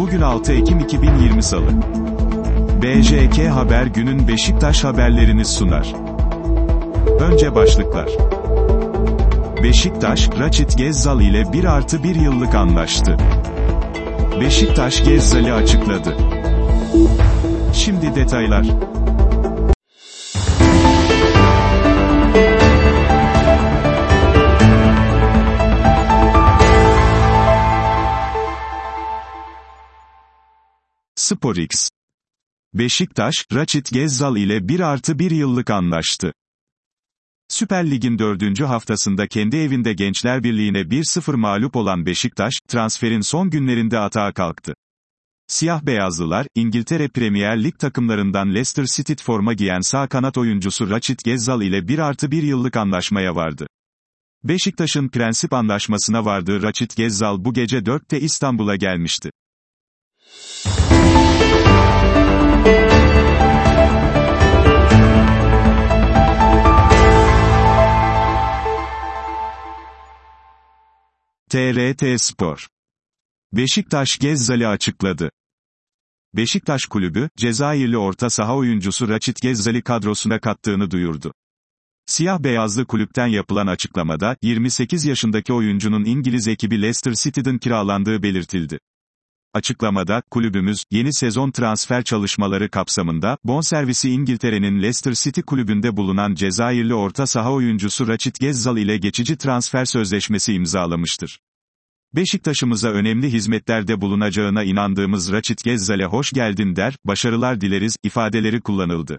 Bugün 6 Ekim 2020 Salı. BJK Haber günün Beşiktaş haberlerini sunar. Önce başlıklar. Beşiktaş, Raçit Gezzal ile 1 artı 1 yıllık anlaştı. Beşiktaş Gezzal'i açıkladı. Şimdi detaylar. SporX. Beşiktaş, Raçit Gezzal ile 1 artı 1 yıllık anlaştı. Süper Lig'in dördüncü haftasında kendi evinde Gençler Birliği'ne 1-0 mağlup olan Beşiktaş, transferin son günlerinde atağa kalktı. Siyah beyazlılar, İngiltere Premier Lig takımlarından Leicester City forma giyen sağ kanat oyuncusu Raçit Gezzal ile 1 artı 1 yıllık anlaşmaya vardı. Beşiktaş'ın prensip anlaşmasına vardığı Raçit Gezzal bu gece 4'te İstanbul'a gelmişti. TRT Spor. Beşiktaş Gezzal'i açıkladı. Beşiktaş kulübü, Cezayirli orta saha oyuncusu Raçit Gezzal'i kadrosuna kattığını duyurdu. Siyah beyazlı kulüpten yapılan açıklamada, 28 yaşındaki oyuncunun İngiliz ekibi Leicester City'den kiralandığı belirtildi. Açıklamada, kulübümüz, yeni sezon transfer çalışmaları kapsamında, bonservisi İngiltere'nin Leicester City kulübünde bulunan Cezayirli orta saha oyuncusu Raçit Gezzal ile geçici transfer sözleşmesi imzalamıştır. Beşiktaş'ımıza önemli hizmetlerde bulunacağına inandığımız Raçit Gezzal'e hoş geldin der, başarılar dileriz, ifadeleri kullanıldı.